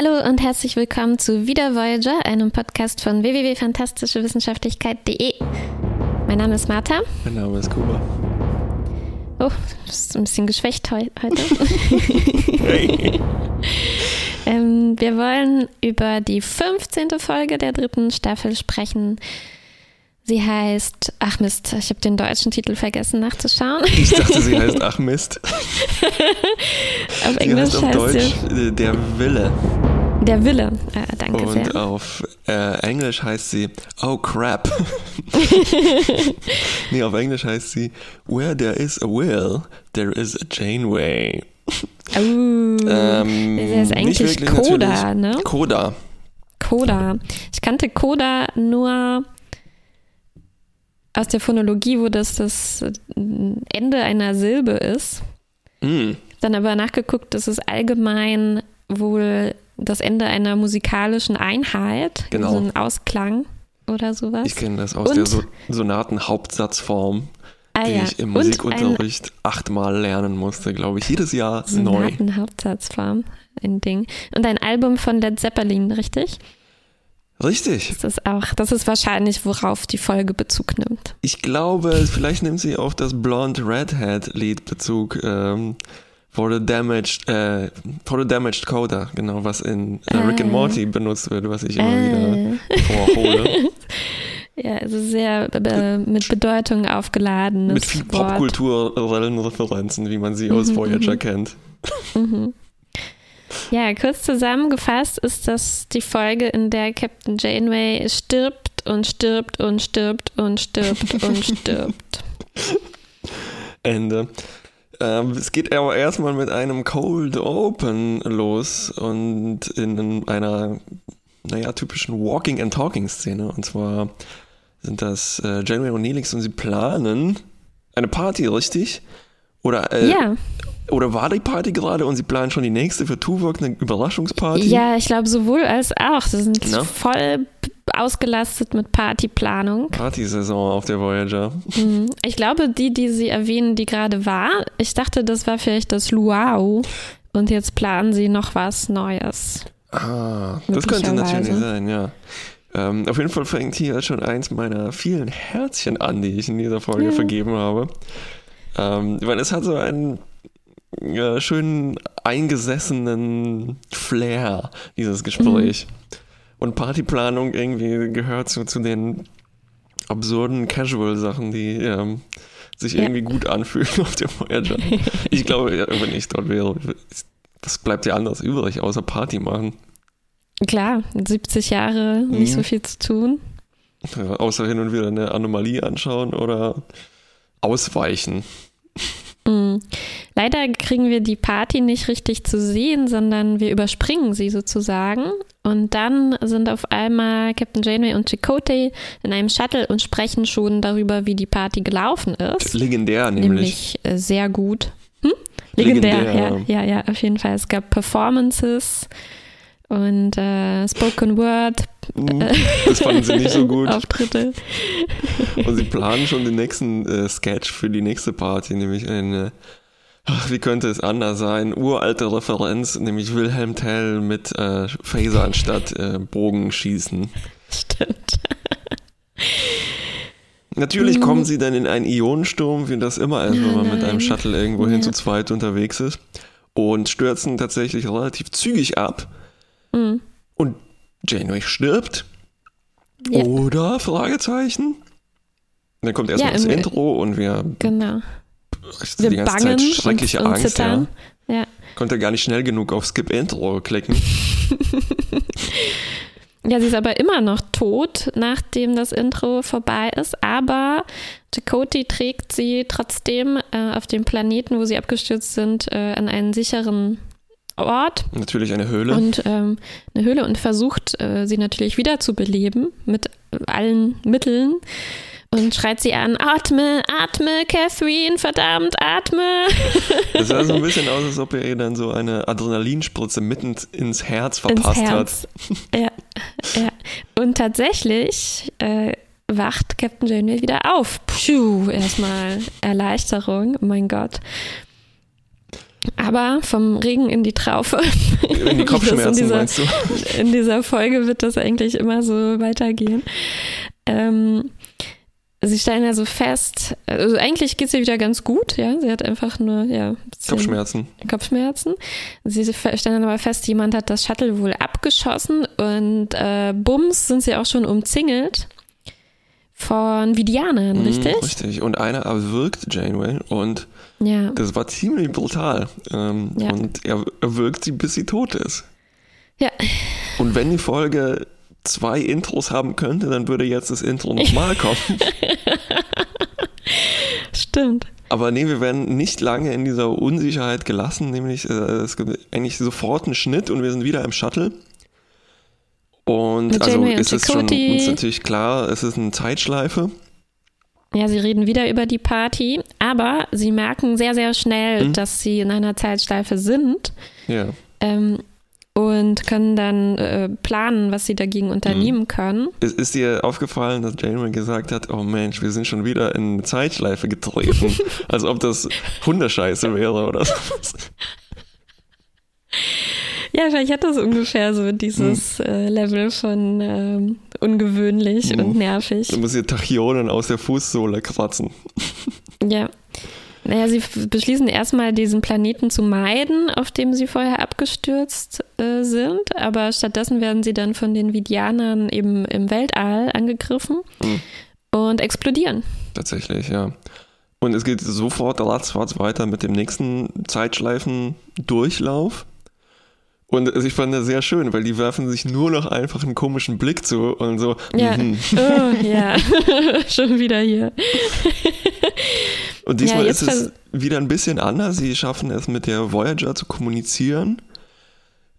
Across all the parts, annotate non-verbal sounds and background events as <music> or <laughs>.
Hallo und herzlich willkommen zu Wieder Voyager, einem Podcast von www.fantastischewissenschaftlichkeit.de. Mein Name ist Martha. Mein Name ist Kuba. Oh, du bist ein bisschen geschwächt heu heute. Hey. <laughs> ähm, wir wollen über die 15. Folge der dritten Staffel sprechen. Sie heißt, ach Mist, ich habe den deutschen Titel vergessen nachzuschauen. Ich dachte, sie heißt <laughs> Ach Mist. auf Sie Englisch heißt auf heißt Deutsch sie äh, Der Wille. Der Wille. Äh, danke Und sehr. auf äh, Englisch heißt sie Oh Crap. <laughs> nee, auf Englisch heißt sie Where there is a will, there is a Janeway. Oh, Ähm, der ist eigentlich wirklich Coda, natürlich. ne? Coda. Coda. Ich kannte Coda nur aus der Phonologie, wo das das Ende einer Silbe ist. Mm. Dann aber nachgeguckt, das ist allgemein wohl das Ende einer musikalischen Einheit, Genau. so ein Ausklang oder sowas. Ich kenne das aus Und- der so Sonaten-Hauptsatzform, ah, die ja. ich im Und Musikunterricht achtmal lernen musste, glaube ich. Jedes Jahr neu. Sonatenhauptsatzform, ein Ding. Und ein Album von Led Zeppelin, richtig? Richtig. Das ist auch, das ist wahrscheinlich, worauf die Folge Bezug nimmt. Ich glaube, vielleicht nimmt sie auf das Blonde Redhead Lied Bezug. Ähm, for the damaged, äh, for the damaged Coda, genau, was in äh, Rick and Ah. Morty benutzt wird, was ich immer Äh. wieder vorhole. <laughs> Ja, also sehr äh, mit Bedeutung aufgeladenes Mit viel popkulturellen Referenzen, wie man sie aus Mhm, Voyager mhm. kennt. Mhm. Ja, kurz zusammengefasst ist das die Folge, in der Captain Janeway stirbt und stirbt und stirbt und stirbt und <laughs> stirbt. Ende. Ähm, es geht aber erstmal mit einem Cold Open los und in einer, naja, typischen Walking and Talking Szene. Und zwar sind das äh, Janeway und Neelix und sie planen eine Party, richtig? Oder, äh, ja, oder war die Party gerade und sie planen schon die nächste für Tuvok, eine Überraschungsparty? ja, ich glaube sowohl als auch. Sie sind Na? voll ausgelastet mit Partyplanung. Partysaison auf der Voyager. Mhm. Ich glaube, die, die sie erwähnen, die gerade war, ich dachte, das war vielleicht das Luau. Und jetzt planen sie noch was Neues. Ah, das könnte natürlich sein, ja. Ähm, auf jeden Fall fängt hier schon eins meiner vielen Herzchen an, die ich in dieser Folge Ja. vergeben habe. Ähm, weil es hat so einen ja, schönen eingesessenen Flair, dieses Gespräch. Und Partyplanung irgendwie gehört so zu den absurden Casual-Sachen, die ähm, sich Ja. irgendwie gut anfühlen auf der Voyager. <laughs> Ich glaube, ja, wenn ich dort wäre, was bleibt ja anders übrig, außer Party machen? Klar, 70 Jahre, nicht Mhm. so viel zu tun. Ja, außer hin und wieder eine Anomalie anschauen oder ausweichen. Mhm. Leider kriegen wir die Party nicht richtig zu sehen, sondern wir überspringen sie sozusagen. Und dann sind auf einmal Captain Janeway und Chakotay in einem Shuttle und sprechen schon darüber, wie die Party gelaufen ist. Legendär nämlich. Nämlich äh, sehr gut. Hm? Legendär, Legendär. Ja, ja, ja, auf jeden Fall. Es gab Performances und äh, Spoken Word Mhm, Das fanden sie nicht so gut. <laughs> Auftritte. Und sie planen schon den nächsten äh, Sketch für die nächste Party, nämlich eine, ach, wie könnte es anders sein, uralte Referenz, nämlich Wilhelm Tell mit äh, Phaser anstatt äh, Bogenschießen. Stimmt. Natürlich Mhm. kommen sie dann in einen Ionensturm, wie das immer ist, wenn man mit einem nein. Shuttle irgendwo hin Ja. zu zweit unterwegs ist. Und stürzen tatsächlich relativ zügig ab. Mhm. Und Janeway stirbt. Ja. Oder? Fragezeichen. Dann kommt erstmal Ja, das Intro und wir, Genau. die Wir ganze bangen Zeit schreckliche und, und Angst. Ja. Ja. Konnte gar nicht schnell genug auf Skip Intro klicken. <laughs> ja, sie ist aber immer noch tot, nachdem das Intro vorbei ist. Aber Chakotay trägt sie trotzdem äh, auf dem Planeten, wo sie abgestürzt sind, äh, an einen sicheren Ort Natürlich eine Höhle. und ähm, eine Höhle und versucht, äh, sie natürlich wieder zu beleben mit allen Mitteln. Und schreit sie an, atme, atme, Catherine, verdammt, atme. Das sah so ein <laughs> bisschen aus, als ob er ihr dann so eine Adrenalinspritze mitten ins Herz ins verpasst hat. Herz. Ja, ja. Und tatsächlich äh, wacht Captain Janeway wieder auf. Puh, erstmal Erleichterung, oh mein Gott. Aber vom Regen in die Traufe. In die <laughs> Kopfschmerzen, in dieser, meinst du? <laughs> In dieser Folge wird das eigentlich immer so weitergehen. Ähm, sie stellen also fest, also eigentlich geht es ihr wieder ganz gut, ja. Sie hat einfach nur, ja. Kopfschmerzen. Kopfschmerzen. Sie stellen dann aber fest, jemand hat das Shuttle wohl abgeschossen und äh, bums sind sie auch schon umzingelt von Vidianern, richtig? Mm, richtig. Und einer erwürgt Janeway und ja. das war ziemlich brutal. Ähm, ja. Und er erwürgt sie, bis sie tot ist. Ja. Und wenn die Folge zwei Intros haben könnte, dann würde jetzt das Intro nochmal <laughs> kommen. Stimmt. Aber nee, wir werden nicht lange in dieser Unsicherheit gelassen, nämlich äh, es gibt eigentlich sofort einen Schnitt und wir sind wieder im Shuttle. Und Mit also Janeway ist es schon uns natürlich klar, es ist eine Zeitschleife. Ja, sie reden wieder über die Party, aber sie merken sehr, sehr schnell, Mhm. dass sie in einer Zeitschleife sind Ja. ähm, und können dann äh, planen, was sie dagegen unternehmen Mhm. können. Ist, ist dir aufgefallen, dass Janeway gesagt hat, oh Mensch, wir sind schon wieder in eine Zeitschleife getreten, <laughs> als ob das Hundescheiße wäre oder so. <laughs> Ja, vielleicht hat das ungefähr so dieses äh, Level von ähm, ungewöhnlich Mhm. und nervig. Du musst dir Tachyonen aus der Fußsohle kratzen. <laughs> Ja. Naja, sie beschließen erstmal, diesen Planeten zu meiden, auf dem sie vorher abgestürzt äh, sind. Aber stattdessen werden sie dann von den Vidianern eben im Weltall angegriffen Mhm. und explodieren. Tatsächlich, ja. Und es geht sofort ratzfatz weiter mit dem nächsten Zeitschleifen-Durchlauf. Und also ich fand das sehr schön, weil die werfen sich nur noch einfach einen komischen Blick zu und so, Ja. mhm. Oh, ja, <laughs> schon wieder hier. Und diesmal Ja, ist es wieder ein bisschen anders. Sie schaffen es mit der Voyager zu kommunizieren,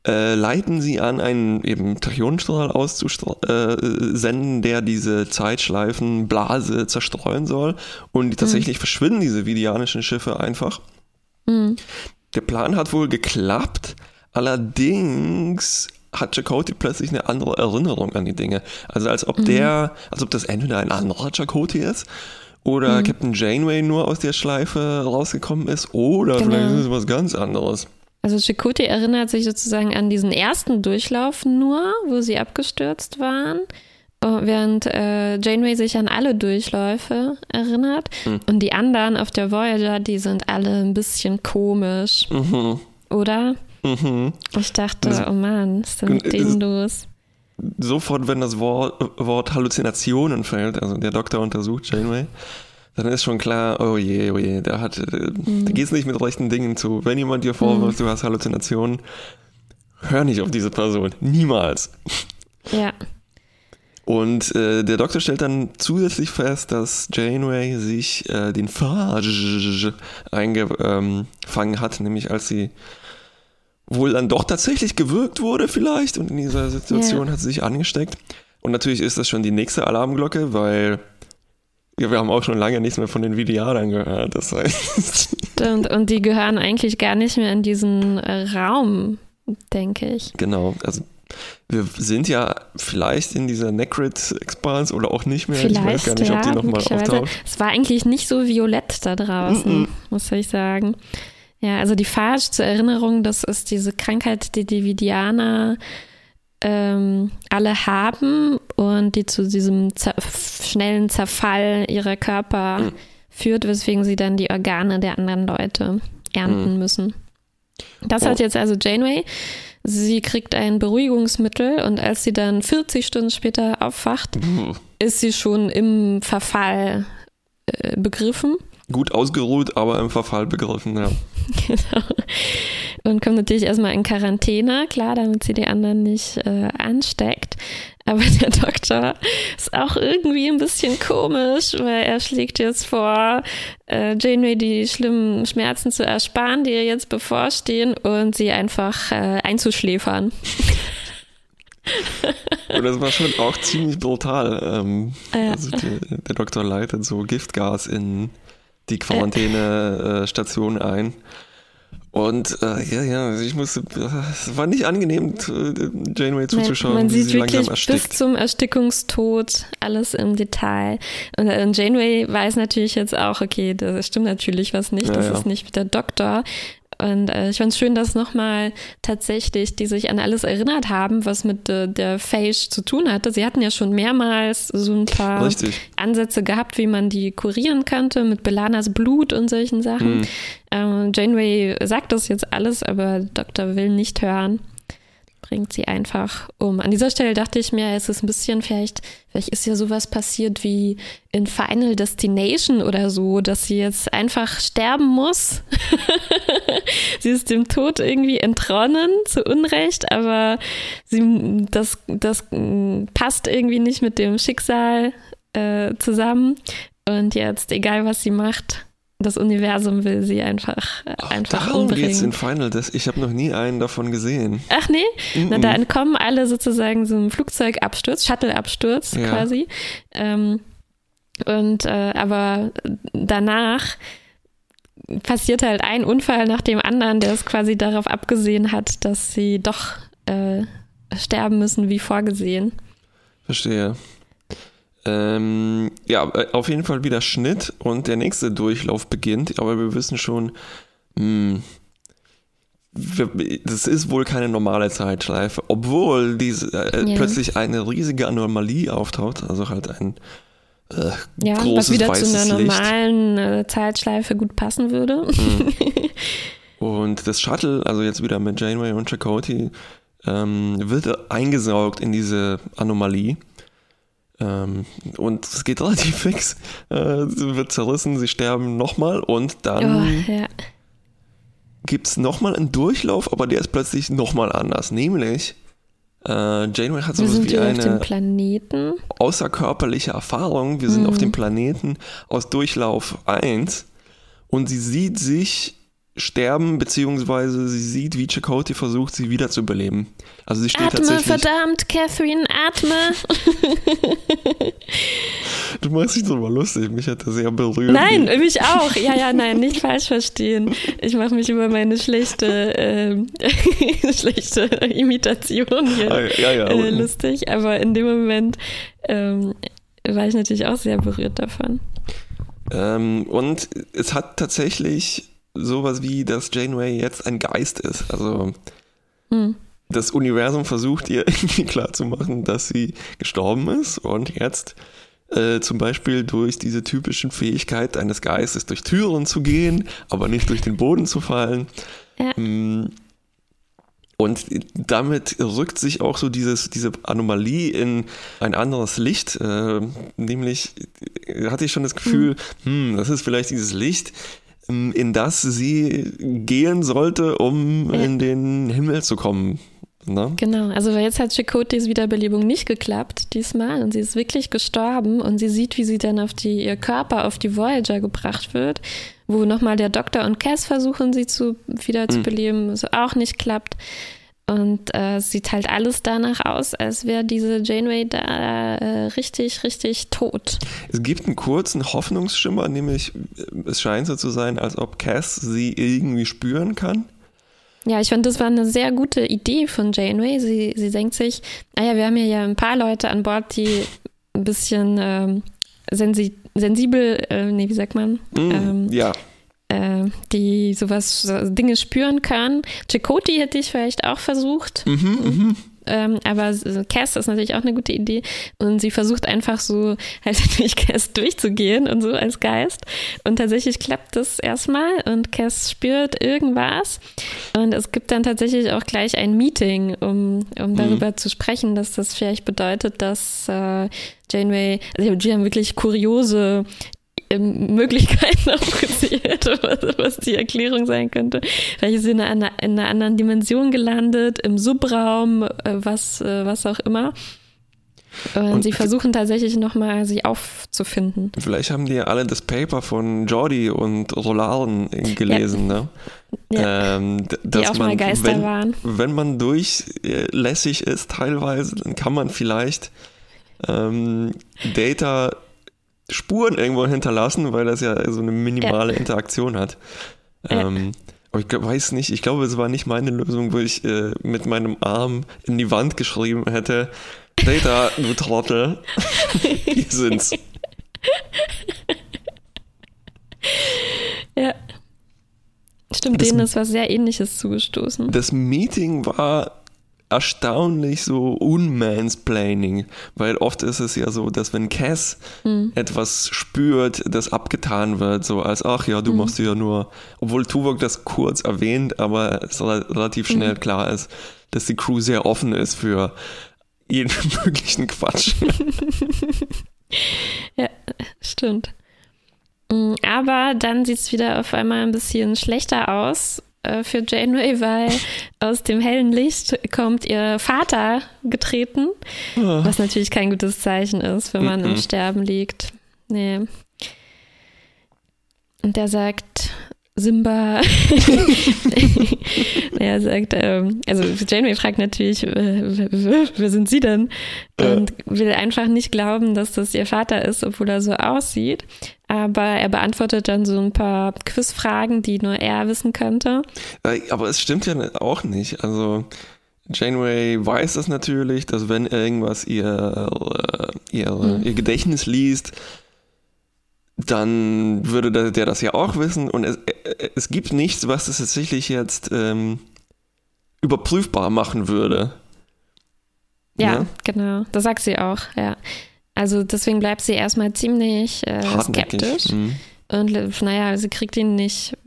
äh, leiten sie an, einen eben Tachyonstrahl auszusenden, der diese Zeitschleifenblase zerstreuen soll. Und tatsächlich verschwinden diese vidianischen Schiffe einfach. Mhm. Der Plan hat wohl geklappt, allerdings hat Chakotay plötzlich eine andere Erinnerung an die Dinge. Also als ob der, als ob das entweder ein anderer Chakotay ist oder Captain Janeway nur aus der Schleife rausgekommen ist oder Genau. vielleicht ist es was ganz anderes. Also Chakotay erinnert sich sozusagen an diesen ersten Durchlauf nur, wo sie abgestürzt waren, äh, während äh, Janeway sich an alle Durchläufe erinnert. Hm. Und die anderen auf der Voyager, die sind alle ein bisschen komisch, Mhm. oder? Mhm. Ich dachte, Das- oh Mann, was ist denn mit denen los? Sofort, wenn das Wort, Wort Halluzinationen fällt, also der Doktor untersucht Janeway, dann ist schon klar, oh je, oh je, der hat, äh, da geht's nicht mit rechten Dingen zu. Wenn jemand dir vorwirft, du hast Halluzinationen, hör nicht auf diese Person. Niemals. Ja, Und äh, der Doktor stellt dann zusätzlich fest, dass Janeway sich äh, den Phage eingefangen hat, nämlich als sie wohl dann doch tatsächlich gewürgt wurde vielleicht und in dieser Situation Ja. hat sie sich angesteckt. Und natürlich ist das schon die nächste Alarmglocke, weil ja, wir haben auch schon lange nichts mehr von den Vidianern gehört. Das heißt, stimmt. Und die gehören eigentlich gar nicht mehr in diesen äh, Raum, denke ich. genau, also wir sind ja vielleicht in dieser Necrit-Expanse oder auch nicht mehr. ich weiß Vielleicht, gar nicht, ja, ob die nochmal auftaucht. Es war eigentlich nicht so violett da draußen, Mhm. muss ich sagen. Ja, also die Phage zur Erinnerung, das ist diese Krankheit, die die Vidianer ähm, alle haben und die zu diesem zer schnellen Zerfall ihrer Körper Mhm. <clears throat> führt, weswegen sie dann die Organe der anderen Leute ernten Mhm. müssen. Das Oh. hat jetzt also Janeway. Sie kriegt ein Beruhigungsmittel und als sie dann 40 Stunden später aufwacht, Puh. ist sie schon im Verfall äh, begriffen. Gut ausgeruht, aber im Verfall begriffen, ja. <laughs> Genau. Und kommt natürlich erstmal in Quarantäne, klar, damit sie die anderen nicht äh, ansteckt. Aber <laughs> der Doktor ist auch irgendwie ein bisschen komisch, weil er schlägt jetzt vor, äh, Janeway die schlimmen Schmerzen zu ersparen, die ihr jetzt bevorstehen, und sie einfach äh, einzuschläfern. <laughs> Und das war schon auch ziemlich brutal. Ähm, Ja. also die, der Doktor leitet so Giftgas in die Quarantänestation ein. Und äh, ja, ja, ich musste, es war nicht angenehm, äh, Janeway zuzuschauen, Man wie sieht sie langsam wirklich bis zum Erstickungstod alles im Detail. Und, äh, und Janeway weiß natürlich jetzt auch, okay, da stimmt natürlich was nicht, Ja, das ja. ist nicht der Doktor. Und äh, ich fand es schön, dass nochmal tatsächlich die sich an alles erinnert haben, was mit äh, der Phage zu tun hatte. Sie hatten ja schon mehrmals so ein paar Richtig. Ansätze gehabt, wie man die kurieren könnte, mit Belanas Blut und solchen Sachen. Hm. Ähm, Janeway sagt das jetzt alles, aber Dr. will nicht hören bringt sie einfach um. An dieser Stelle dachte ich mir, es ist ein bisschen vielleicht, vielleicht ist ja sowas passiert wie in Final Destination oder so, dass sie jetzt einfach sterben muss. <laughs> sie ist dem Tod irgendwie entronnen, zu Unrecht, aber sie, das, das passt irgendwie nicht mit dem Schicksal äh, zusammen. Und jetzt, egal was sie macht, das Universum will sie einfach, Ach, einfach darum umbringen. geht's in Final. Das, ich habe noch nie einen davon gesehen. Ach nee, na Mhm. da entkommen alle sozusagen so einem Flugzeugabsturz, Shuttleabsturz Ja. quasi. Ähm, und äh, aber danach passiert halt ein Unfall nach dem anderen, der es quasi darauf abgesehen hat, dass sie doch äh, sterben müssen wie vorgesehen. Verstehe. Ähm, ja, äh, auf jeden Fall wieder Schnitt und der nächste Durchlauf beginnt, aber wir wissen schon, mh, wir- das ist wohl keine normale Zeitschleife, obwohl diese äh, Ja. plötzlich eine riesige Anomalie auftaucht, also halt ein äh, Ja, was großes wieder zu einer normalen äh, Zeitschleife gut passen würde. <laughs> Und das Shuttle, also jetzt wieder mit Janeway und Chakotay, ähm, wird eingesaugt in diese Anomalie. Ähm, und es geht relativ <laughs> fix. Äh, sie wird zerrissen, sie sterben nochmal und dann oh, ja. gibt es nochmal einen Durchlauf, aber der ist plötzlich nochmal anders. Nämlich, äh, Janeway hat sind wie eine Planeten. außerkörperliche Erfahrung. Wir sind Mhm. auf dem Planeten aus Durchlauf 1 und sie sieht sich sterben, beziehungsweise sie sieht, wie Chakotay versucht, sie wiederzubeleben. Also sie steht Atme, tatsächlich. verdammt, Catherine, atme. <laughs> Du machst dich drüber lustig, mich hat das sehr berührt. Nein, mich auch. Ja, ja, nein, nicht falsch verstehen. Ich mache mich über meine schlechte, ähm, <laughs> schlechte Imitation hier Ah, ja, ja, äh, lustig, aber in dem Moment ähm, war ich natürlich auch sehr berührt davon. Ähm, und es hat tatsächlich sowas wie, dass Janeway jetzt ein Geist ist. Also Hm. das Universum versucht ihr <laughs> irgendwie klarzumachen, dass sie gestorben ist und jetzt äh, zum Beispiel durch diese typischen Fähigkeit eines Geistes durch Türen zu gehen, aber nicht durch den Boden zu fallen. Ja. Mm. Und damit rückt sich auch so dieses, diese Anomalie in ein anderes Licht. Äh, nämlich hatte ich schon das Gefühl, hm, das ist vielleicht dieses Licht, in das sie gehen sollte, um Ja. in den Himmel zu kommen. Ne? Genau, also weil jetzt hat Chakotys Wiederbelebung nicht geklappt diesmal und sie ist wirklich gestorben und sie sieht, wie sie dann auf die, ihr Körper auf die Voyager gebracht wird, wo nochmal der Doktor und Cass versuchen, sie zu wiederzubeleben, was auch nicht klappt. Und äh, es sieht halt alles danach aus, als wäre diese Janeway da äh, richtig, richtig tot. Es gibt einen kurzen Hoffnungsschimmer, nämlich äh, es scheint so zu sein, als ob Cass sie irgendwie spüren kann. Ja, ich fand, das war eine sehr gute Idee von Janeway. Sie, sie denkt sich, naja, wir haben hier ja ein paar Leute an Bord, die ein bisschen ähm, sensi sensibel, äh, nee, wie sagt man? Mm, Ähm, ja, äh, die sowas, so Dinge spüren können. Chakotay hätte ich vielleicht auch versucht. mhm, mhm. Ähm, aber Cass ist natürlich auch eine gute Idee. Und sie versucht einfach so halt <laughs> durch Cass durchzugehen und so als Geist. Und tatsächlich klappt das erstmal und Cass spürt irgendwas. Und es gibt dann tatsächlich auch gleich ein Meeting, um, um darüber zu sprechen, dass das vielleicht bedeutet, dass äh, Janeway, also die haben wirklich kuriose Möglichkeiten <laughs> aufgezählt, was, was die Erklärung sein könnte. Vielleicht ist sie in einer, in einer anderen Dimension gelandet, im Subraum, äh, was, äh, was auch immer. Und, sie versuchen tatsächlich nochmal, sie aufzufinden. Vielleicht haben die ja alle das Paper von Jordi und Rolaren gelesen, ne? Ja, Ähm, d- die dass auch mal man, Geister wenn, waren. wenn man durchlässig ist teilweise, dann kann man vielleicht ähm, Data Spuren irgendwo hinterlassen, weil das ja so eine minimale Interaktion hat. Ja. Ähm, aber ich glaub, weiß nicht, ich glaube, es war nicht meine Lösung, wo ich äh, mit meinem Arm in die Wand geschrieben hätte, Data, du Trottel, <laughs> hier sind's. Ja. Stimmt, das, denen ist was sehr ähnliches zugestoßen. Das Meeting war erstaunlich so unmansplaining, weil oft ist es ja so, dass wenn Cass mhm. etwas spürt, das abgetan wird, so als, ach ja, du mhm. machst ja nur, obwohl Tuvok das kurz erwähnt, aber es relativ schnell mhm. klar ist, dass die Crew sehr offen ist für jeden <laughs> möglichen Quatsch. <laughs> ja, stimmt. Mm, aber dann sieht es wieder auf einmal ein bisschen schlechter aus äh, für Janeway, weil <laughs> aus dem hellen Licht kommt ihr Vater getreten, oh. was natürlich kein gutes Zeichen ist, wenn man mm -mm. im Sterben liegt. Nee. Und der sagt, Simba. <laughs> er sagt, ähm, also Janeway fragt natürlich, äh, wer sind Sie denn? Und will einfach nicht glauben, dass das ihr Vater ist, obwohl er so aussieht. Aber er beantwortet dann so ein paar Quizfragen, die nur er wissen könnte. Äh, aber es stimmt ja auch nicht. Also Janeway weiß das natürlich, dass wenn irgendwas ihr, äh, ihr, mhm. ihr Gedächtnis liest, dann würde der, das ja auch wissen und es, es gibt nichts, was es tatsächlich jetzt ähm, überprüfbar machen würde. Ja, ja, genau. Das sagt sie auch, ja. Also deswegen bleibt sie erstmal ziemlich äh, skeptisch. Mhm. Und naja, sie kriegt ihn nicht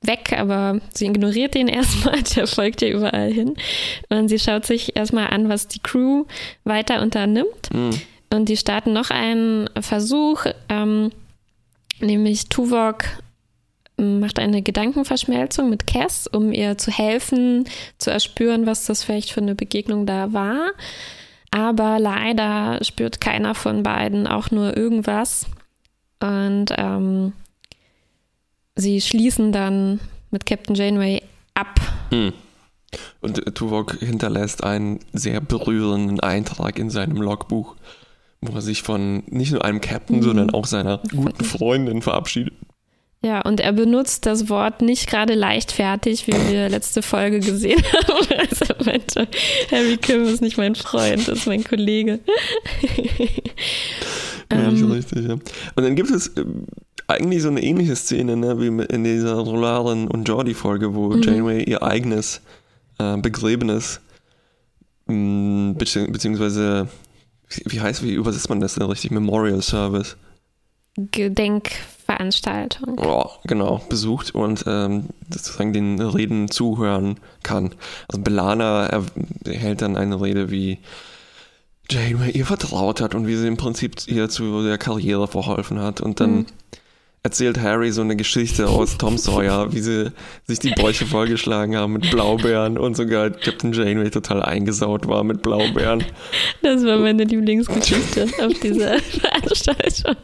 weg, aber sie ignoriert ihn <laughs> erstmal, der folgt ihr überall hin. Und sie schaut sich erstmal an, was die Crew weiter unternimmt. Mhm. Und die starten noch einen Versuch, ähm, nämlich Tuvok macht eine Gedankenverschmelzung mit Cass, um ihr zu helfen, zu erspüren, was das vielleicht für eine Begegnung da war. Aber leider spürt keiner von beiden auch nur irgendwas. Und ähm, sie schließen dann mit Captain Janeway ab. Hm. Und Tuvok hinterlässt einen sehr berührenden Eintrag in seinem Logbuch wo er sich von nicht nur einem Captain, mhm. sondern auch seiner guten Freundin verabschiedet. Ja, und er benutzt das Wort nicht gerade leichtfertig, wie wir letzte Folge gesehen <laughs> haben. Also meinte, Harry Kim ist nicht mein Freund, ist mein Kollege. ja, ähm, richtig, ja. Und dann gibt es äh, eigentlich so eine ähnliche Szene, ne, wie in dieser Rolaren und Jordi-Folge, wo mhm. Janeway ihr eigenes äh, Begräbnis mh, mm, beziehungsweise wie heißt, wie übersetzt man das denn richtig? Memorial Service. Gedenkveranstaltung. Oh, genau, besucht und ähm, sozusagen den Reden zuhören kann. Also Belana erhält dann eine Rede, wie Janeway ihr vertraut hat und wie sie im Prinzip ihr zu der Karriere verholfen hat. Und dann mhm erzählt Harry so eine Geschichte aus Tom Sawyer, wie sie sich die Bäuche vollgeschlagen haben mit Blaubeeren und sogar Captain Janeway total eingesaut war mit Blaubeeren. Das war meine Lieblingsgeschichte auf dieser <laughs> Veranstaltung.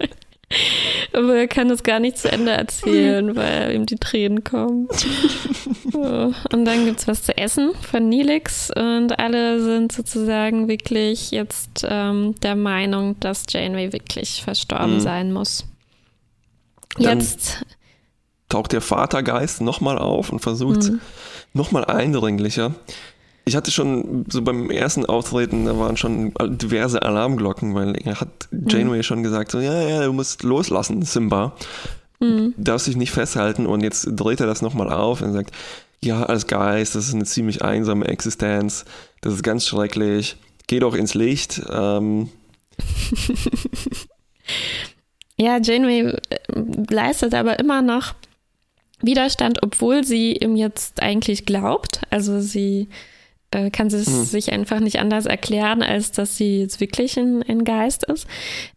Aber er kann es gar nicht zu Ende erzählen, weil ihm die Tränen kommen. So. Und dann gibt es was zu essen von Nilix und alle sind sozusagen wirklich jetzt ähm, der Meinung, dass Janeway wirklich verstorben mhm. sein muss. Dann Jetzt taucht der Vatergeist nochmal auf und versucht mhm. nochmal eindringlicher. Ich hatte schon so beim ersten Auftreten, da waren schon diverse Alarmglocken, weil er hat Janeway mhm. schon gesagt, so, ja, ja, du musst loslassen, Simba. Mhm. Darfst dich nicht festhalten und jetzt dreht er das nochmal auf und sagt, ja, als Geist, das ist eine ziemlich einsame Existenz, das ist ganz schrecklich, geh doch ins Licht. Ähm, <laughs> Ja, Janeway äh, leistet aber immer noch Widerstand, obwohl sie ihm jetzt eigentlich glaubt. Also sie äh, kann es mhm. sich einfach nicht anders erklären, als dass sie jetzt wirklich ein, ein Geist ist.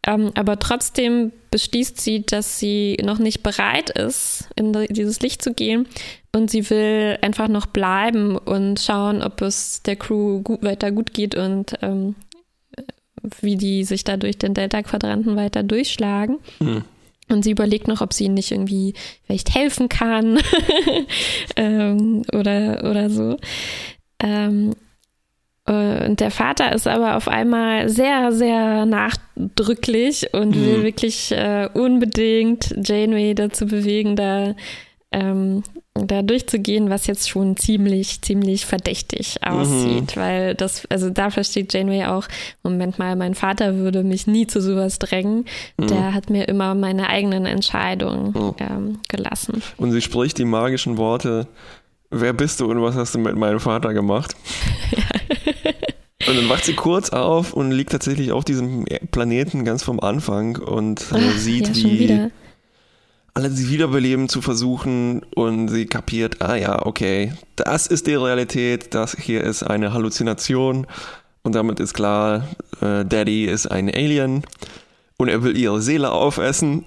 Ähm, aber trotzdem beschließt sie, dass sie noch nicht bereit ist, in dieses Licht zu gehen. Und sie will einfach noch bleiben und schauen, ob es der Crew gut, weiter gut geht und ähm, wie die sich da durch den Delta-Quadranten weiter durchschlagen. Mhm. Und sie überlegt noch, ob sie ihnen nicht irgendwie vielleicht helfen kann <laughs> ähm, oder, oder so. Ähm, äh, und der Vater ist aber auf einmal sehr, sehr nachdrücklich und mhm. will wirklich äh, unbedingt Janeway dazu bewegen, da ähm, da durchzugehen, was jetzt schon ziemlich, ziemlich verdächtig aussieht, mhm. weil das, also da versteht Janeway auch, Moment mal, mein Vater würde mich nie zu sowas drängen, mhm. der hat mir immer meine eigenen Entscheidungen mhm. ähm, gelassen. Und sie spricht die magischen Worte, wer bist du und was hast du mit meinem Vater gemacht? ja. <laughs> Und dann wacht sie kurz auf und liegt tatsächlich auf diesem Planeten ganz vom Anfang und äh, Ach, sieht, ja, wie alle sie wiederbeleben zu versuchen und sie kapiert, ah ja, okay, das ist die Realität, das hier ist eine Halluzination und damit ist klar, äh, Daddy ist ein Alien und er will ihre Seele aufessen.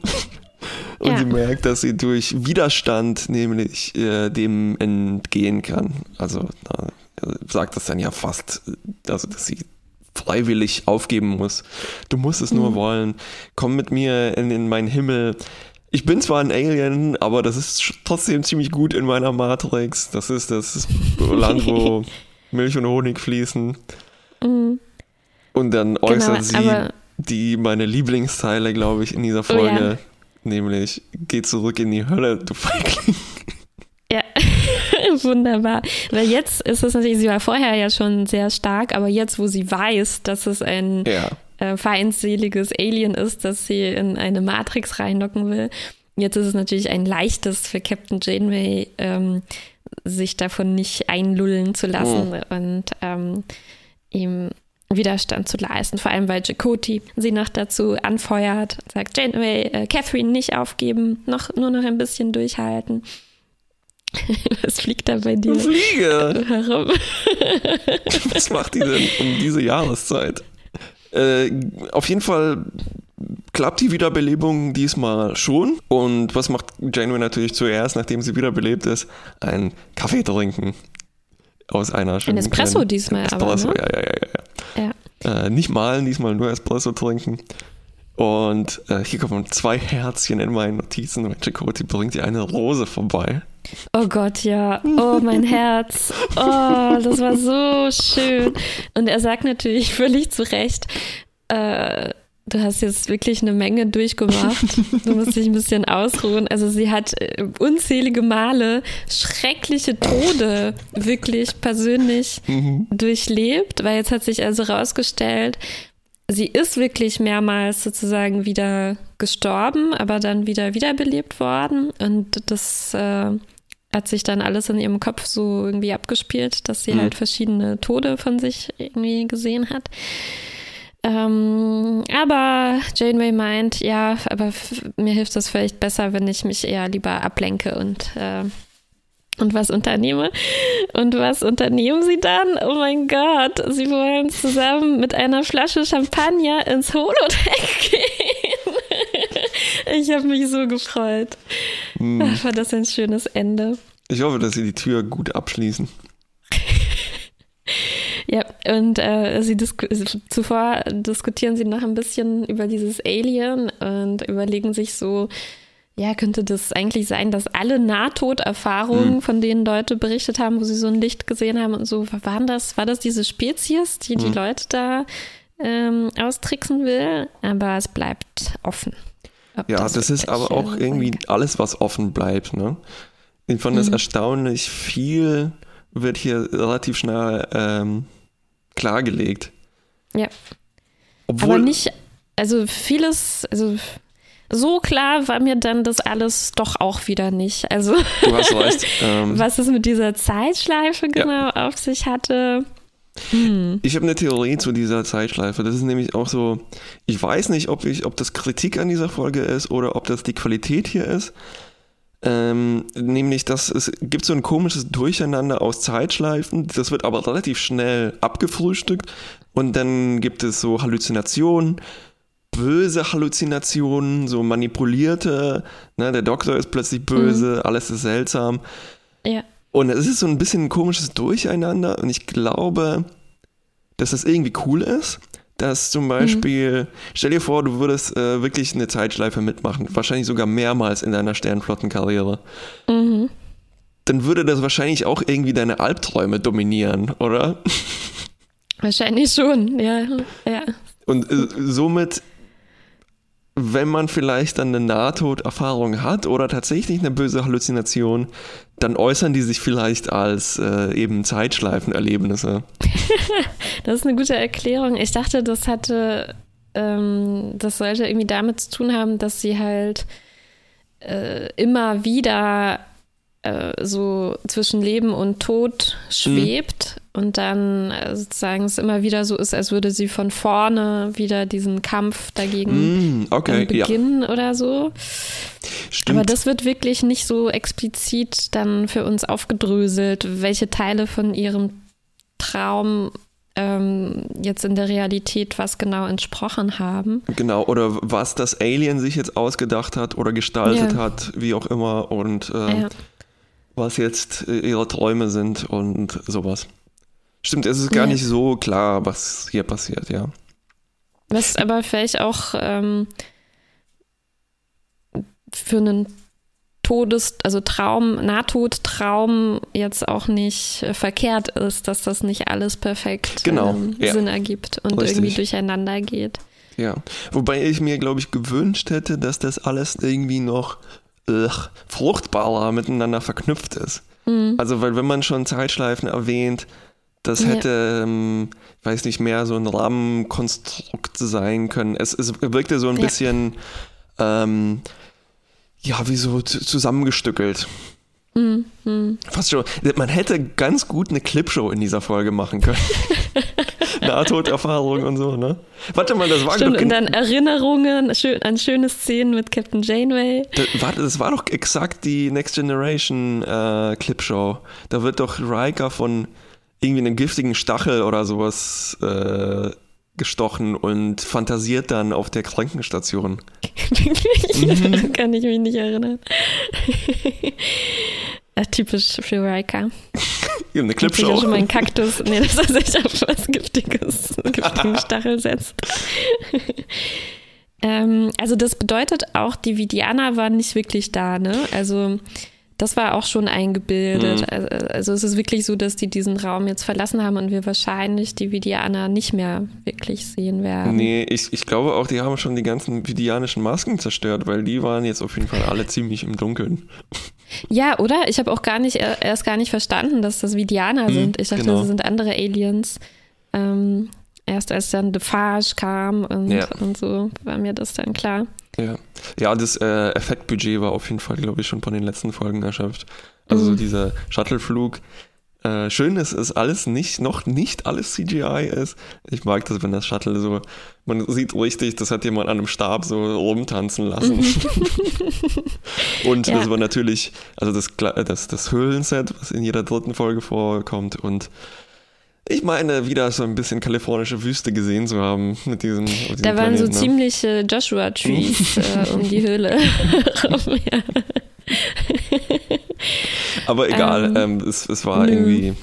Und ja. sie merkt, dass sie durch Widerstand nämlich äh, dem entgehen kann. Also äh, sagt das dann ja fast, also dass sie freiwillig aufgeben muss. Du musst es mhm. nur wollen. Komm mit mir in, in meinen Himmel ich bin zwar ein Alien, aber das ist trotzdem ziemlich gut in meiner Matrix. Das ist das Land, wo <laughs> Milch und Honig fließen. Mhm. Und dann genau, äußert genau, sie die meine Lieblingsteile, glaube ich, in dieser Folge. Oh ja. Nämlich, geh zurück in die Hölle, du Feigling. Ja, <laughs> wunderbar. Weil jetzt ist es natürlich, sie war vorher ja schon sehr stark, aber jetzt, wo sie weiß, dass es ein ja äh, feindseliges Alien ist, das sie in eine Matrix reinlocken will. Jetzt ist es natürlich ein leichtes für Captain Janeway, ähm, sich davon nicht einlullen zu lassen oh. und ähm, ihm Widerstand zu leisten. Vor allem, weil Chakoti sie noch dazu anfeuert, sagt Janeway, äh, Catherine nicht aufgeben, noch, nur noch ein bisschen durchhalten. <laughs> Was fliegt da bei dir? Eine Fliege! Warum? <laughs> Was macht die denn um diese Jahreszeit? Äh, auf jeden Fall klappt die Wiederbelebung diesmal schon. Und was macht Janeway natürlich zuerst, nachdem sie wiederbelebt ist? Ein Kaffee trinken. Aus einer. Ein Espresso diesmal, Espresso, aber. Ne? Ja, ja, ja, ja. Äh, nicht malen, diesmal nur Espresso trinken. Und äh, hier kommen zwei Herzchen in meinen Notizen. Und Chakoti bringt ihr eine Rose vorbei. Oh Gott, ja. Oh, mein Herz. Oh, das war so schön. Und er sagt natürlich völlig zu Recht, äh, du hast jetzt wirklich eine Menge durchgemacht. Du musst dich ein bisschen ausruhen. Also sie hat äh, unzählige Male schreckliche Tode wirklich persönlich mhm. durchlebt, weil jetzt hat sich also rausgestellt, sie ist wirklich mehrmals sozusagen wieder gestorben, aber dann wieder wiederbelebt worden. Und das äh, hat sich dann alles in ihrem Kopf so irgendwie abgespielt, dass sie mhm. halt verschiedene Tode von sich irgendwie gesehen hat. Ähm, aber Janeway meint, ja, aber mir hilft das vielleicht besser, wenn ich mich eher lieber ablenke und, äh, und was unternehme. Und was unternehmen sie dann? Oh mein Gott, sie wollen zusammen mit einer Flasche Champagner ins Holodeck <laughs> gehen. Ich habe mich so gefreut. Hm. Ach, war das ein schönes Ende. Ich hoffe, dass sie die Tür gut abschließen. <laughs> ja, und äh, sie disku zuvor diskutieren sie noch ein bisschen über dieses Alien und überlegen sich so, ja, könnte das eigentlich sein, dass alle Nahtoderfahrungen, hm. von denen Leute berichtet haben, wo sie so ein Licht gesehen haben und so, waren das, war das diese Spezies, die hm. die Leute da ähm, austricksen will? Aber es bleibt offen. Ja, das, das ist aber auch irgendwie alles, was offen bleibt. Ne? Ich fand mhm. erstaunlich viel wird hier relativ schnell ähm, klargelegt. Ja. Obwohl, aber nicht, also vieles, also so klar war mir dann das alles doch auch wieder nicht. Also, du hast recht. <laughs> Ähm, was es mit dieser Zeitschleife genau ja. auf sich hatte. Hm. Ich habe eine Theorie zu dieser Zeitschleife. Das ist nämlich auch so, ich weiß nicht, ob, ich, ob das Kritik an dieser Folge ist oder ob das die Qualität hier ist. Ähm, nämlich, dass es gibt so ein komisches Durcheinander aus Zeitschleifen. Das wird aber relativ schnell abgefrühstückt. Und dann gibt es so Halluzinationen, böse Halluzinationen, so manipulierte. Ne, der Doktor ist plötzlich böse, mhm. alles ist seltsam. Ja. Und es ist so ein bisschen ein komisches Durcheinander und ich glaube, dass das irgendwie cool ist, dass zum Beispiel, mhm. stell dir vor, du würdest äh, wirklich eine Zeitschleife mitmachen, wahrscheinlich sogar mehrmals in deiner Sternflottenkarriere. Mhm. Dann würde das wahrscheinlich auch irgendwie deine Albträume dominieren, oder? Wahrscheinlich schon, ja. ja. Und äh, somit wenn man vielleicht dann eine Nahtoderfahrung hat oder tatsächlich eine böse Halluzination, dann äußern die sich vielleicht als äh, eben Zeitschleifenerlebnisse. <laughs> das ist eine gute Erklärung. Ich dachte, das hatte, ähm, das sollte irgendwie damit zu tun haben, dass sie halt äh, immer wieder äh, so zwischen Leben und Tod schwebt mhm. Und dann äh, sozusagen es immer wieder so ist, als würde sie von vorne wieder diesen Kampf dagegen mm, okay, beginnen ja. oder so. Stimmt. Aber das wird wirklich nicht so explizit dann für uns aufgedröselt, welche Teile von ihrem Traum ähm, jetzt in der Realität was genau entsprochen haben. Genau, oder was das Alien sich jetzt ausgedacht hat oder gestaltet Ja. hat, wie auch immer. Und äh, Ja. was jetzt äh, ihre Träume sind und sowas. Stimmt, es ist gar Ja. nicht so klar, was hier passiert, ja. Was aber vielleicht auch ähm, für einen Todes-, also Traum, Nahtodtraum jetzt auch nicht äh, verkehrt ist, dass das nicht alles perfekt Genau, ähm, ja. Sinn ergibt und Richtig. irgendwie durcheinander geht. Ja. Wobei ich mir, glaube ich, gewünscht hätte, dass das alles irgendwie noch ugh, fruchtbarer miteinander verknüpft ist. Mhm. Also, weil wenn man schon Zeitschleifen erwähnt, das Ja. hätte, ähm, ich weiß nicht, mehr so ein Rahmenkonstrukt sein können. Es, es wirkte so ein Ja. bisschen, ähm, ja, wie so zu- zusammengestückelt. Mhm. Fast schon. Man hätte ganz gut eine Clipshow in dieser Folge machen können. <laughs> Nahtoderfahrung und so, ne? Warte mal, das war Stimmt, doch und dann Erinnerungen an schöne Szenen mit Captain Janeway. Das war, das war doch exakt die Next Generation äh, Clipshow. Da wird doch Riker von irgendwie einem giftigen Stachel oder sowas äh, gestochen und fantasiert dann auf der Krankenstation. Wirklich? <laughs> Kann ich mich nicht erinnern. <laughs> Typisch für Riker. Eine Hat sich Clipshow. auch schon mal einen Kaktus, nee, dass er sich auf was Giftiges, giftigen Stachel setzt. <laughs> ähm, also das bedeutet auch, die Vidianer waren nicht wirklich da, ne? Also das war auch schon eingebildet. Mhm. Also, also es ist wirklich so, dass die diesen Raum jetzt verlassen haben und wir wahrscheinlich die Vidianer nicht mehr wirklich sehen werden. Nee, ich, ich glaube auch, die haben schon die ganzen vidianischen Masken zerstört, weil die waren jetzt auf jeden Fall alle ziemlich im Dunkeln. Ja, oder? Ich habe auch gar nicht äh, erst gar nicht verstanden, dass das Vidianer Mhm, sind. Ich dachte, genau. das sind andere Aliens. Ähm, erst als dann Defarge kam und, Ja. und so, war mir das dann klar. Ja, ja das äh, Effektbudget war auf jeden Fall, glaube ich, schon von den letzten Folgen erschöpft. Also Mhm. dieser Shuttleflug. Äh, schön, dass es alles nicht, noch nicht alles CGI ist. Ich mag das, wenn das Shuttle so, man sieht richtig, das hat jemand an einem Stab so rumtanzen lassen. <laughs> und Ja. das war natürlich, also das, das, das Höhlenset, was in jeder dritten Folge vorkommt und ich meine, wieder so ein bisschen kalifornische Wüste gesehen zu haben mit diesem. Da waren so Planeten, ne? ziemliche Joshua-Trees <laughs> äh, um die Höhle <laughs> rum. Ja. Aber egal, Ähm, ähm, es, es war nö. irgendwie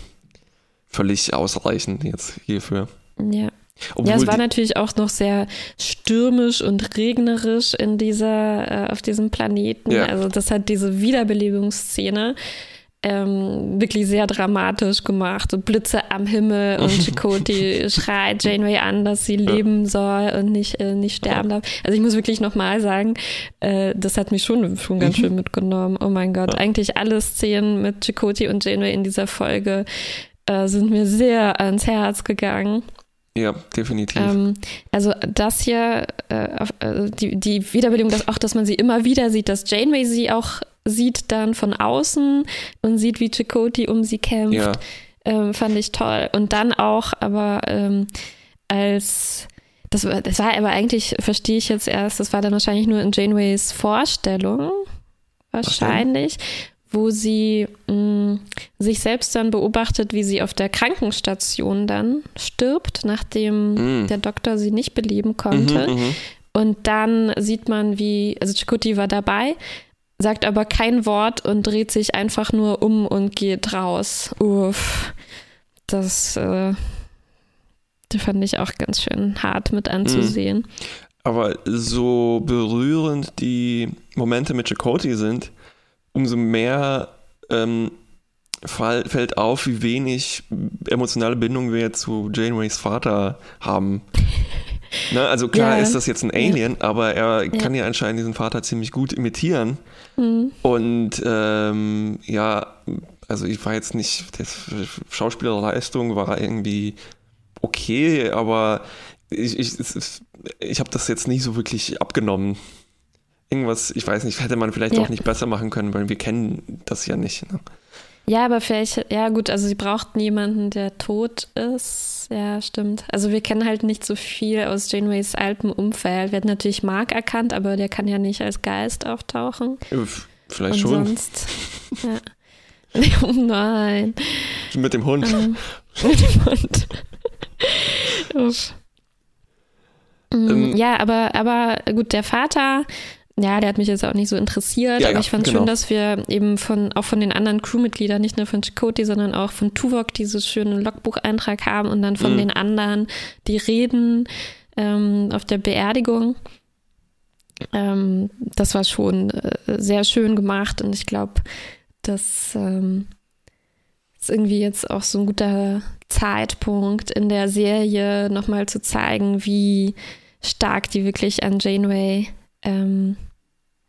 völlig ausreichend jetzt hierfür. Ja. Obwohl ja, es war natürlich auch noch sehr stürmisch und regnerisch in dieser, äh, auf diesem Planeten. Ja. Also das hat diese Wiederbelebungsszene ähm, wirklich sehr dramatisch gemacht. So Blitze am Himmel und <laughs> Chakotay schreit Janeway an, dass sie leben soll und nicht, äh, nicht sterben darf. Also ich muss wirklich nochmal sagen, äh, das hat mich schon, schon ganz Mhm. schön mitgenommen. Oh mein Gott, eigentlich alle Szenen mit Chakotay und Janeway in dieser Folge äh, sind mir sehr ans Herz gegangen. ja, definitiv. Ähm, also das hier, äh, auf, also die, die Wiederbelebung, dass auch, dass man sie immer wieder sieht, dass Janeway sie auch sieht dann von außen und sieht, wie Chakotay um sie kämpft, ja, ähm, fand ich toll. Und dann auch, aber ähm, als das war, das war aber eigentlich, verstehe ich jetzt erst, das war dann wahrscheinlich nur in Janeways Vorstellung, wahrscheinlich, wo sie mh, sich selbst dann beobachtet, wie sie auf der Krankenstation dann stirbt, nachdem Mm. der Doktor sie nicht beleben konnte. Mhm, mhm. Und dann sieht man, wie, also Chakotay war dabei, sagt aber kein Wort und dreht sich einfach nur um und geht raus. Uff. Das, äh, fand ich auch ganz schön hart mit anzusehen. Aber so berührend die Momente mit Chakotay sind, umso mehr ähm, fall, fällt auf, wie wenig emotionale Bindung wir zu Janeways Vater haben. Ne? Also klar Ja. ist das jetzt ein Alien, aber er kann ja anscheinend diesen Vater ziemlich gut imitieren. Mhm. Und ähm, ja, also ich war jetzt nicht, der Schauspielerleistung war irgendwie okay, aber ich, ich, ich habe das jetzt nicht so wirklich abgenommen. Irgendwas, ich weiß nicht, hätte man vielleicht Ja. auch nicht besser machen können, weil wir kennen das ja nicht. Ne? Ja, aber vielleicht, ja gut, also sie brauchten jemanden, der tot ist. Ja, stimmt. Also wir kennen halt nicht so viel aus Janeways altem Umfeld. Wir hatten natürlich Mark erkannt, aber der kann ja nicht als Geist auftauchen. Vielleicht Und schon. sonst. Ja. <laughs> Oh nein. Mit dem Hund. Ähm, <laughs> mit dem Hund. Uff. Mm, Ähm. ja, aber, aber gut, der Vater, ja, der hat mich jetzt auch nicht so interessiert, Ja, aber ja, ich fand genau. schön, dass wir eben von, auch von den anderen Crewmitgliedern, nicht nur von Chakotay, sondern auch von Tuvok dieses schönen Logbucheintrag haben und dann von Mhm. den anderen die Reden ähm, auf der Beerdigung. Ähm, das war schon äh, sehr schön gemacht und ich glaube, das ähm, ist irgendwie jetzt auch so ein guter Zeitpunkt in der Serie nochmal zu zeigen, wie stark die wirklich an Janeway ähm,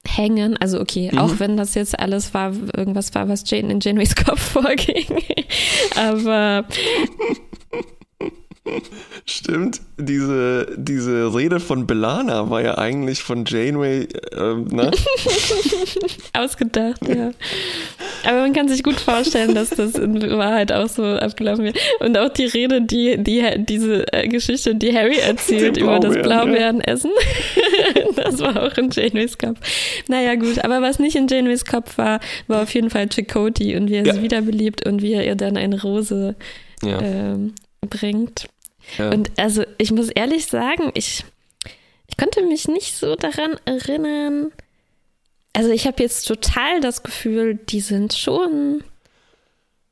hängen. Also okay, Mhm. auch wenn das jetzt alles war, irgendwas war, was Jane in Janeways Kopf <laughs> vorging. Aber <laughs> Stimmt, diese, diese Rede von Belana war ja eigentlich von Janeway, ähm, ne? <laughs> ausgedacht, ja. Aber man kann sich gut vorstellen, dass das in Wahrheit auch so abgelaufen wird. Und auch die Rede, die, die diese äh, Geschichte, die Harry erzählt über das Blaubeeren, Blaubeerenessen, <laughs> das war auch in Janeways Kopf. Naja, gut, aber was nicht in Janeways Kopf war, war auf jeden Fall Chakotay und wie er Ja. sie wiederbelebt und wie er ihr dann eine Rose Ja. ähm, bringt. ja. Und also ich muss ehrlich sagen, ich, ich konnte mich nicht so daran erinnern. Also ich habe jetzt total das Gefühl, die sind schon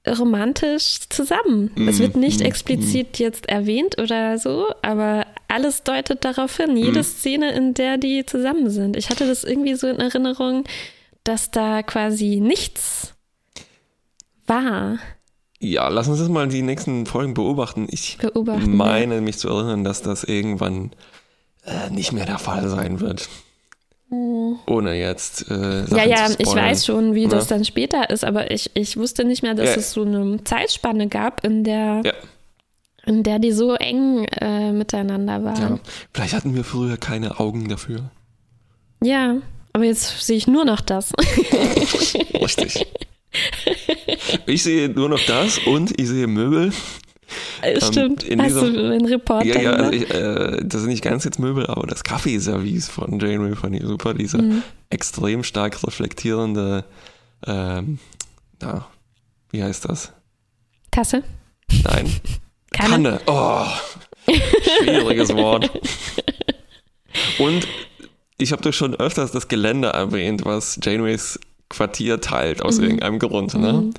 romantisch zusammen. Es wird nicht Mhm, explizit jetzt erwähnt oder so, aber alles deutet darauf hin. Jede Mhm. Szene, in der die zusammen sind. Ich hatte das irgendwie so in Erinnerung, dass da quasi nichts war. Ja, lass uns das mal die nächsten Folgen beobachten. Ich Beobachten, meine mich zu erinnern, dass das irgendwann äh, nicht mehr der Fall sein wird. Ohne jetzt. Äh, Ja, ja, ich weiß schon, wie Ja. das dann später ist, aber ich, ich wusste nicht mehr, dass Ja. es so eine Zeitspanne gab, in der, Ja. in der die so eng äh, miteinander Ja. waren. Vielleicht hatten wir früher keine Augen dafür. Ja. aber jetzt sehe ich nur noch das. <laughs> Richtig. Ich sehe nur noch das und ich sehe Möbel. Stimmt. in Hast dieser- du einen Report Ja, ja, darüber? also ich, äh, das sind nicht ganz jetzt Möbel, aber das Kaffeeservice von Janeway fand ich super. Diese Mhm. extrem stark reflektierende, ähm, na, wie heißt das? Tasse? Nein. <laughs> Kanne? Kanne. Oh, schwieriges Wort. <laughs> Und ich habe doch schon öfters das Gelände erwähnt, was Janeways Quartier teilt, aus irgendeinem Grund. Ne? Mhm.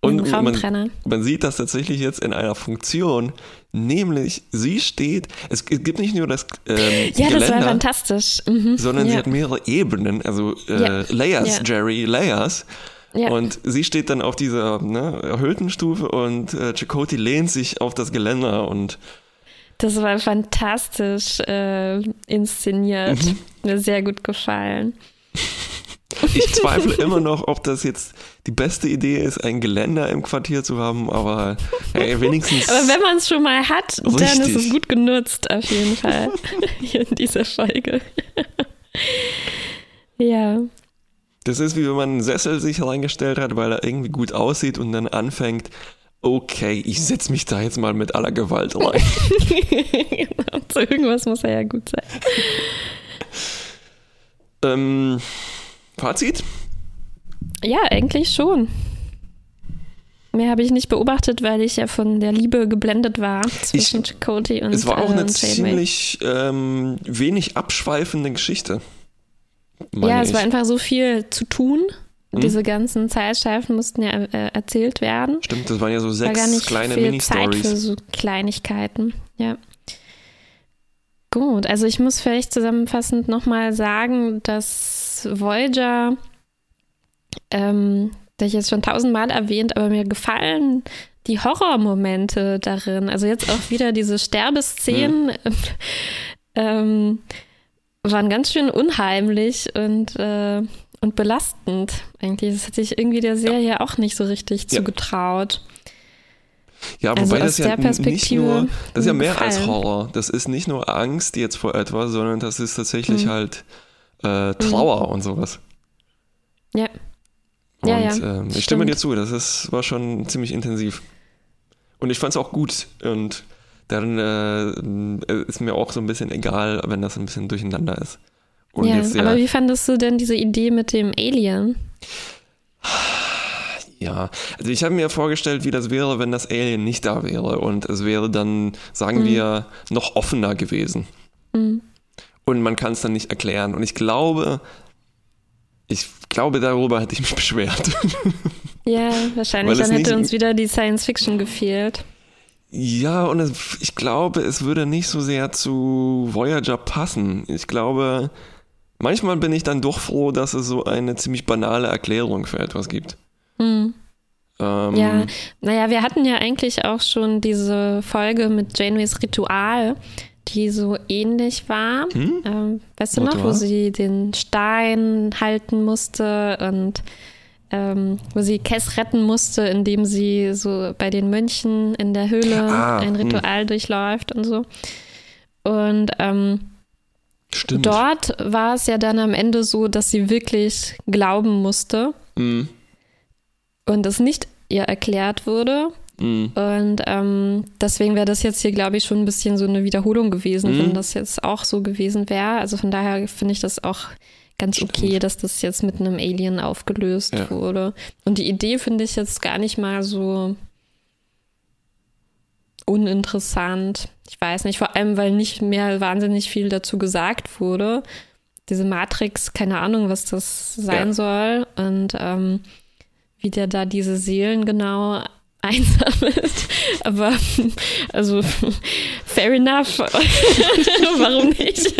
Und man, man sieht das tatsächlich jetzt in einer Funktion, nämlich sie steht, es gibt nicht nur das ähm, Ja, das war Geländer, fantastisch. Mhm. sondern ja. sie hat mehrere Ebenen, also äh, Ja. Layers, Ja. Jerry, Layers. Und sie steht dann auf dieser ne, erhöhten Stufe und äh, Chakotay lehnt sich auf das Geländer und Das war fantastisch äh, inszeniert. Mhm. Mir sehr gut gefallen. Ich <laughs> zweifle immer noch, ob das jetzt die beste Idee ist, ein Geländer im Quartier zu haben, aber hey, wenigstens. Aber wenn man es schon mal hat, dann ist Richtig. es gut genutzt, auf jeden Fall. <laughs> Hier in dieser Folge. <laughs> ja. Das ist wie wenn man einen Sessel sich reingestellt hat, weil er irgendwie gut aussieht und dann anfängt, okay, ich setze mich da jetzt mal mit aller Gewalt rein. genau. Zu irgendwas muss er ja gut sein. ähm, Fazit? Ja, eigentlich schon. Mehr habe ich nicht beobachtet, weil ich ja von der Liebe geblendet war zwischen Chakotay und Es war auch eine Janeway. ziemlich ähm, wenig abschweifende Geschichte. Ja, es war ich. einfach so viel zu tun. Mhm. Diese ganzen Zeitstreifen mussten ja äh, erzählt werden. Stimmt, das waren ja so war sechs gar nicht kleine viel Zeit für Mini-Stories. so Kleinigkeiten. Ja. Gut, also ich muss vielleicht zusammenfassend nochmal sagen, dass Voyager, ähm, das ich jetzt schon tausendmal erwähnt, aber mir gefallen die Horrormomente darin. Also jetzt auch wieder diese Sterbeszenen. <laughs> ähm, waren ganz schön unheimlich und, äh, und belastend eigentlich. Das hätte ich irgendwie der Serie ja. auch nicht so richtig ja. zugetraut. Ja, also wobei das ja nicht nur, das ist ja mehr gefallen. als Horror. Das ist nicht nur Angst jetzt vor etwas, sondern das ist tatsächlich mhm. halt äh, Trauer mhm. und sowas. Ja. Und, ja, ja. Ähm, ich stimme dir zu, das ist, war schon ziemlich intensiv. Und ich fand es auch gut. Und dann äh, ist mir auch so ein bisschen egal, wenn das ein bisschen durcheinander ist. Und ja, jetzt, ja, aber wie fandest du denn diese Idee mit dem Alien? Ja, also ich habe mir vorgestellt, wie das wäre, wenn das Alien nicht da wäre und es wäre dann, sagen mhm. wir, noch offener gewesen. Mhm. Und man kann es dann nicht erklären. Und ich glaube, ich glaube, darüber hätte ich mich <laughs> beschwert. Ja, wahrscheinlich. Dann hätte uns wieder die Science Fiction gefehlt. Ja, und es, ich glaube, es würde nicht so sehr zu Voyager passen. Ich glaube, manchmal bin ich dann doch froh, dass es so eine ziemlich banale Erklärung für etwas gibt. Mhm. Ähm, ja, naja, wir hatten ja eigentlich auch schon diese Folge mit Janeways Ritual, die so ähnlich war. Hm? Ähm, weißt du noch, wo sie den Stein halten musste und ähm, wo sie Kess retten musste, indem sie so bei den Mönchen in der Höhle ah, ein hm. Ritual hm. durchläuft und so. Und ähm, dort war es ja dann am Ende so, dass sie wirklich glauben musste. Mhm und es nicht ihr erklärt wurde. Mhm. Und ähm, deswegen wäre das jetzt hier, glaube ich, schon ein bisschen so eine Wiederholung gewesen, mhm. wenn das jetzt auch so gewesen wäre. Also von daher finde ich das auch ganz Stimmt. okay, dass das jetzt mit einem Alien aufgelöst ja. wurde. Und die Idee finde ich jetzt gar nicht mal so uninteressant. Ich weiß nicht, vor allem, weil nicht mehr wahnsinnig viel dazu gesagt wurde. Diese Matrix, keine Ahnung, was das sein ja. soll. Und ähm, wie der da diese Seelen genau einsammelt. Aber also fair enough. <laughs> Warum nicht?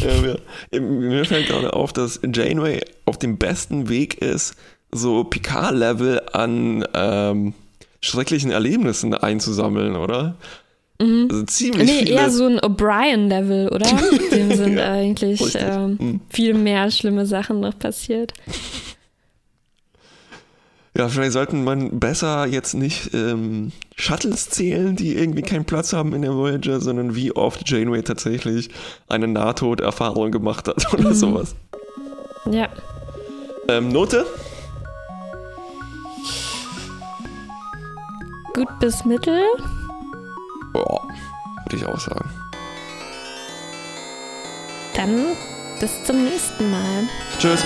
ja, mir, mir fällt gerade auf, dass Janeway auf dem besten Weg ist, so Picard-Level an ähm, schrecklichen Erlebnissen einzusammeln, oder? Mhm. Also ziemlich nee, viele. eher so ein O'Brien-Level, oder? <laughs> Dem sind ja, eigentlich ähm, mhm. viel mehr schlimme Sachen noch passiert. Ja, vielleicht sollten man besser jetzt nicht ähm, Shuttles zählen, die irgendwie keinen Platz haben in der Voyager, sondern wie oft Janeway tatsächlich eine Nahtoderfahrung gemacht hat <laughs> oder mhm. sowas. Ja. Ähm, Note? Gut bis mittel. Boah, würde ich auch sagen. Dann bis zum nächsten Mal. Tschüss.